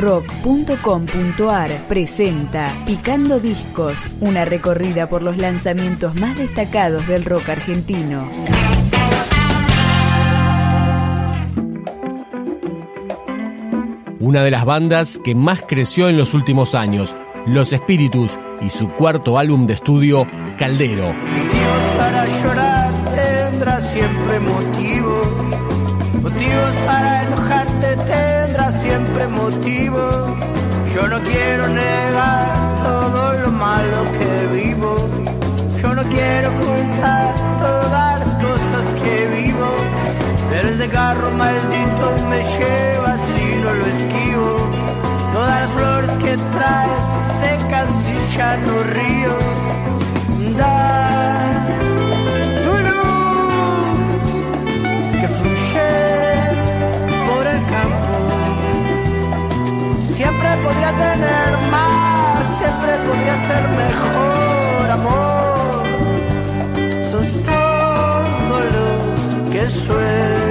rock.com.ar presenta Picando Discos, una recorrida por los lanzamientos más destacados del rock argentino. Una de las bandas que más creció en los últimos años, Los Espíritus y su cuarto álbum de estudio, Caldero. Motivos para llorar tendrás siempre motivos. Motivos para siempre motivos. Yo no quiero negar todo lo malo que vivo. Yo no quiero ocultar todas las cosas que vivo. Pero ese carro maldito me lleva si no lo esquivo. Todas las flores que traes secan si ya no río. Das Siempre podría tener más, siempre podría ser mejor, amor. Sos todo lo que sueño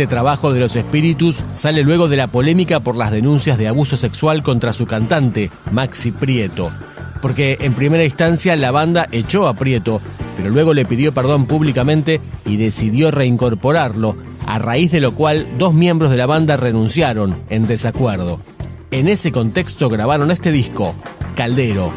Este trabajo de los espíritus sale luego de la polémica por las denuncias de abuso sexual contra su cantante, Maxi Prieto. Porque en primera instancia la banda echó a Prieto, pero luego le pidió perdón públicamente y decidió reincorporarlo, a raíz de lo cual dos miembros de la banda renunciaron en desacuerdo. En ese contexto grabaron este disco, Caldero.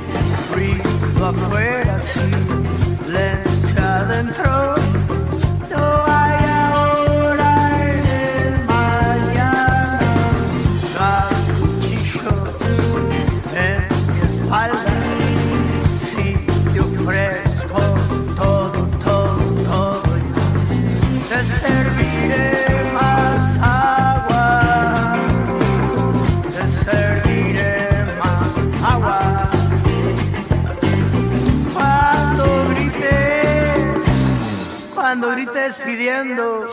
Pidiendo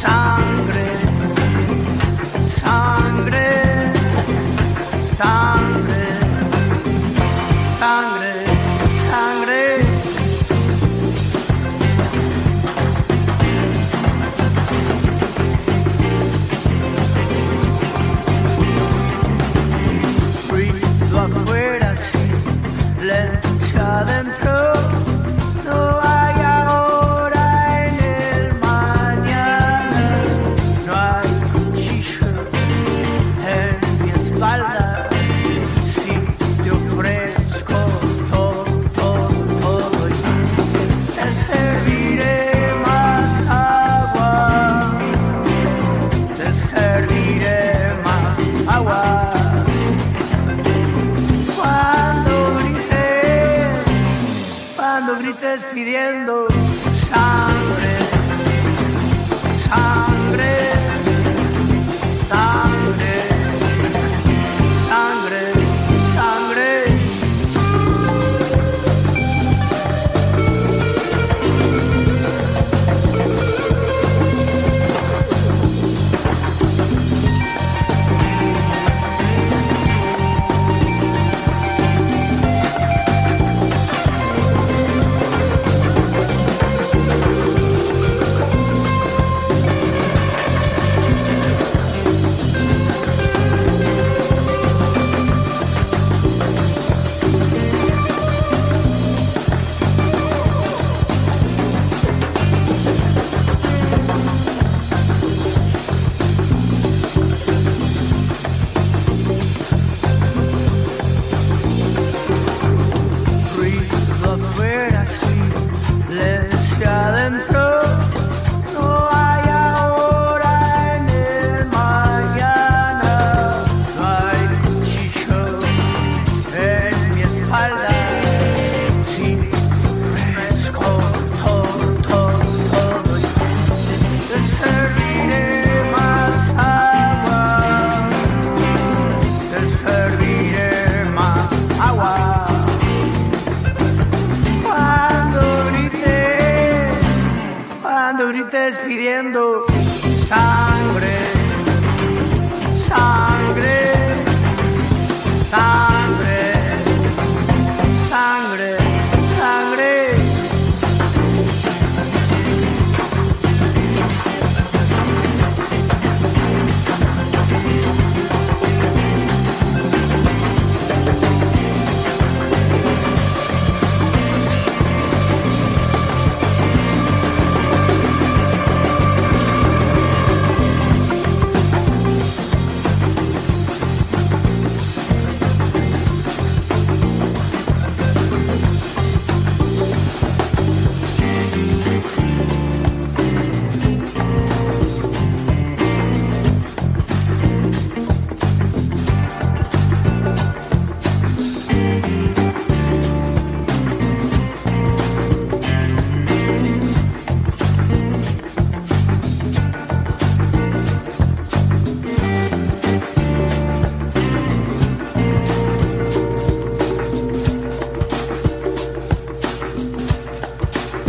sangre, sangre, sangre, sangre, sangre. Ruido afuera, silencio adentro.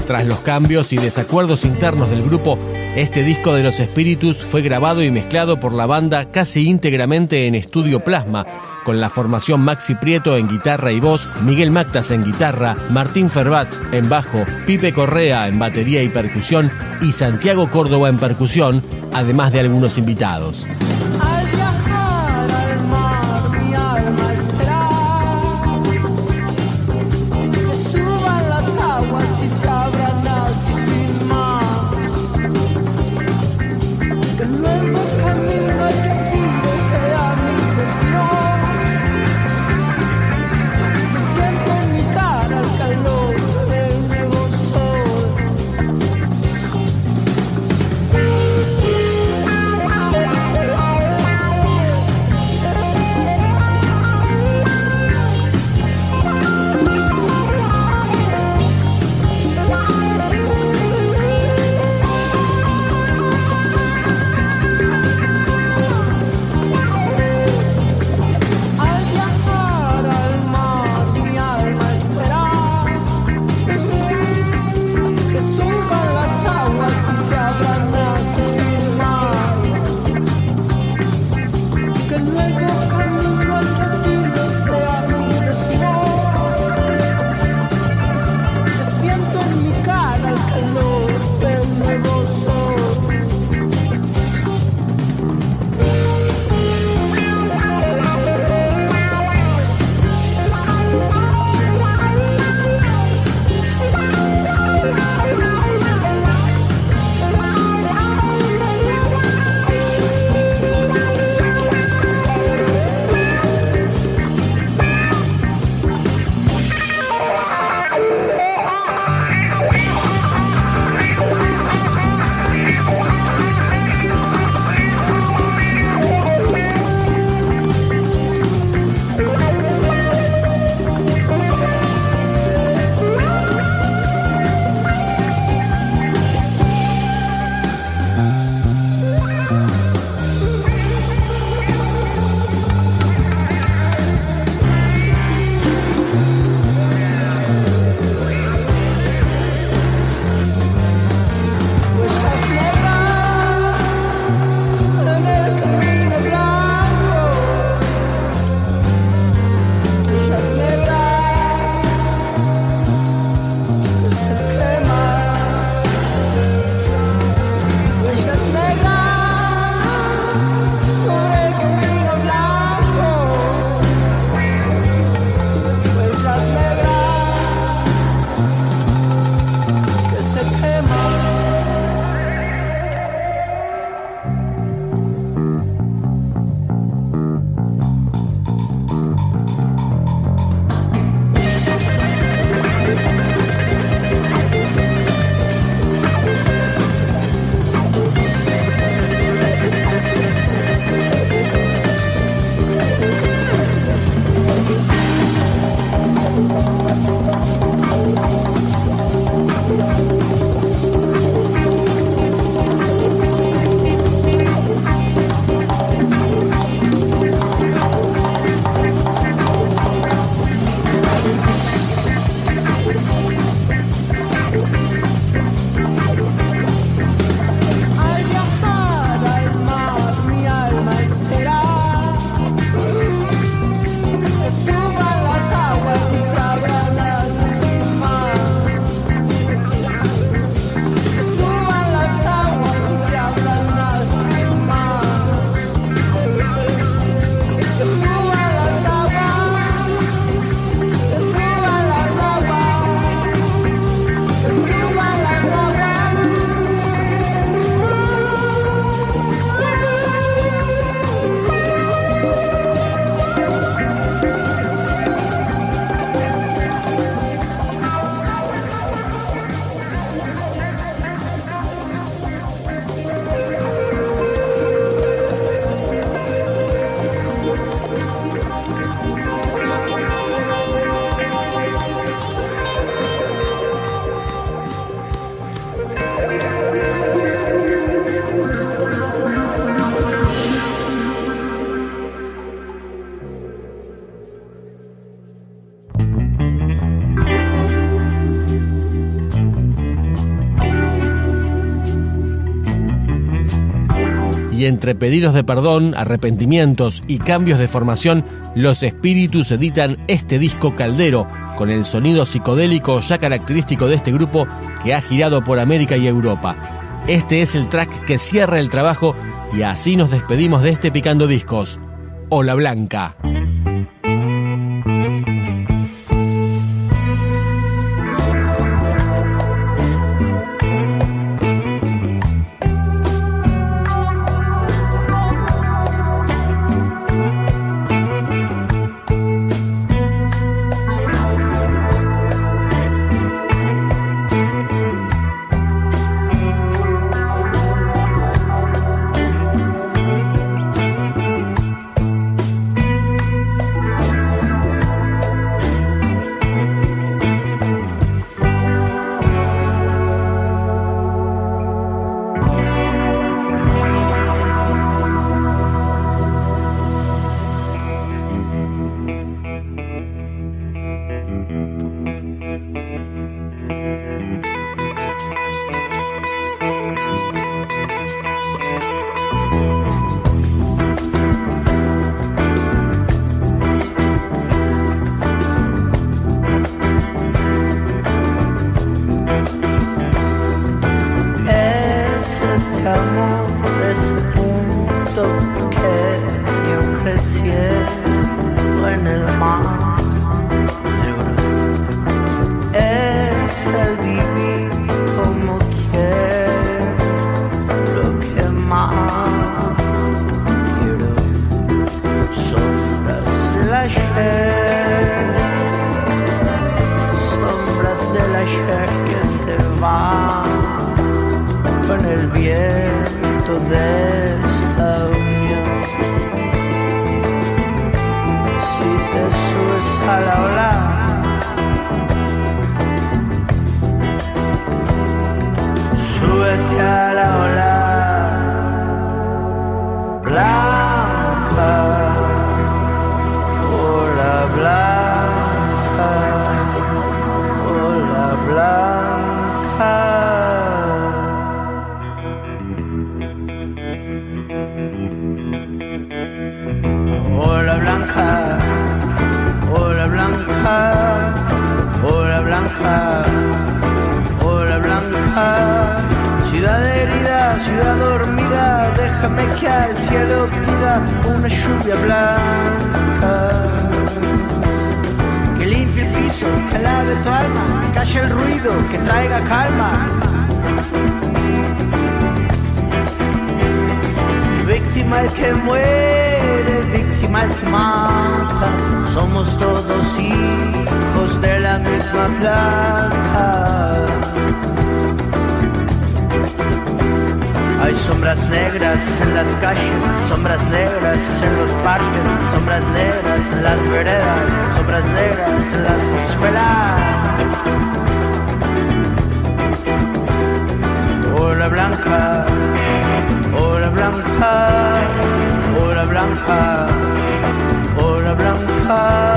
Tras los cambios y desacuerdos internos del grupo, este disco de los espíritus fue grabado y mezclado por la banda casi íntegramente en estudio plasma, con la formación Maxi Prieto en guitarra y voz, Miguel Mactas en guitarra, Martín Ferbat en bajo, Pipe Correa en batería y percusión y Santiago Córdoba en percusión, además de algunos invitados. Entre pedidos de perdón, arrepentimientos y cambios de formación, los espíritus editan este disco caldero con el sonido psicodélico ya característico de este grupo que ha girado por América y Europa. Este es el track que cierra el trabajo y así nos despedimos de este Picando Discos. Hola Blanca. viento de déjame que al cielo pida una lluvia blanca. Que limpie el piso, que lave tu alma, calle el ruido, que traiga calma. Víctima el que muere, Somos todos hijos de la misma planta. Hay sombras negras en las calles, sombras negras en los parques, sombras negras en las veredas, sombras negras en las escuelas. Hola blanca, hola blanca, hola blanca, blanca.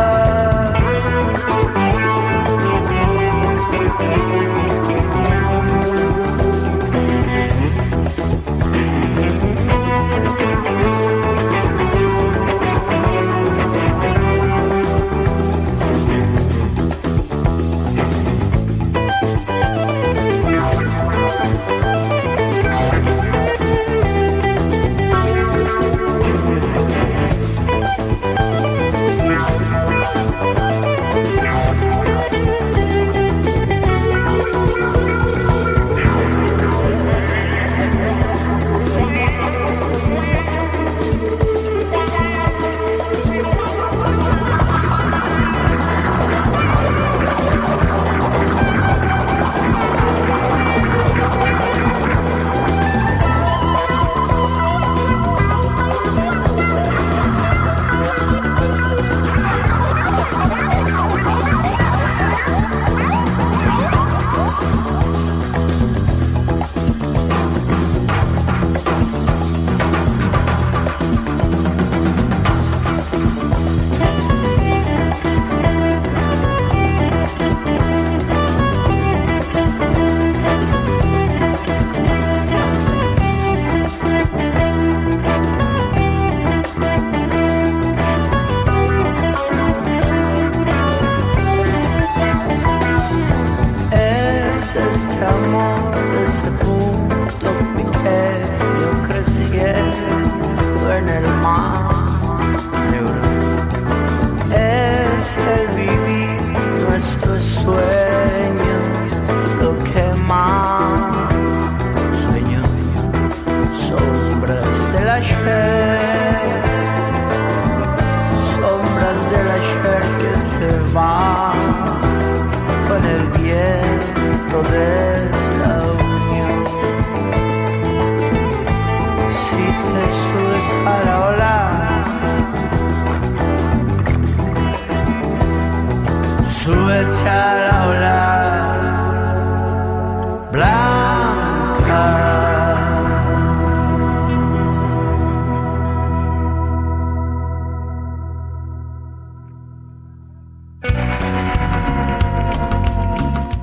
Súbete a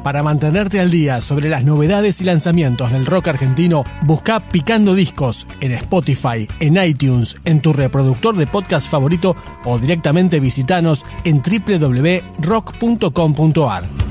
Para mantenerte al día sobre las novedades y lanzamientos del rock argentino, busca Picando Discos en Spotify, en iTunes, en tu reproductor de podcast favorito o directamente visitanos en www.rock.com.ar.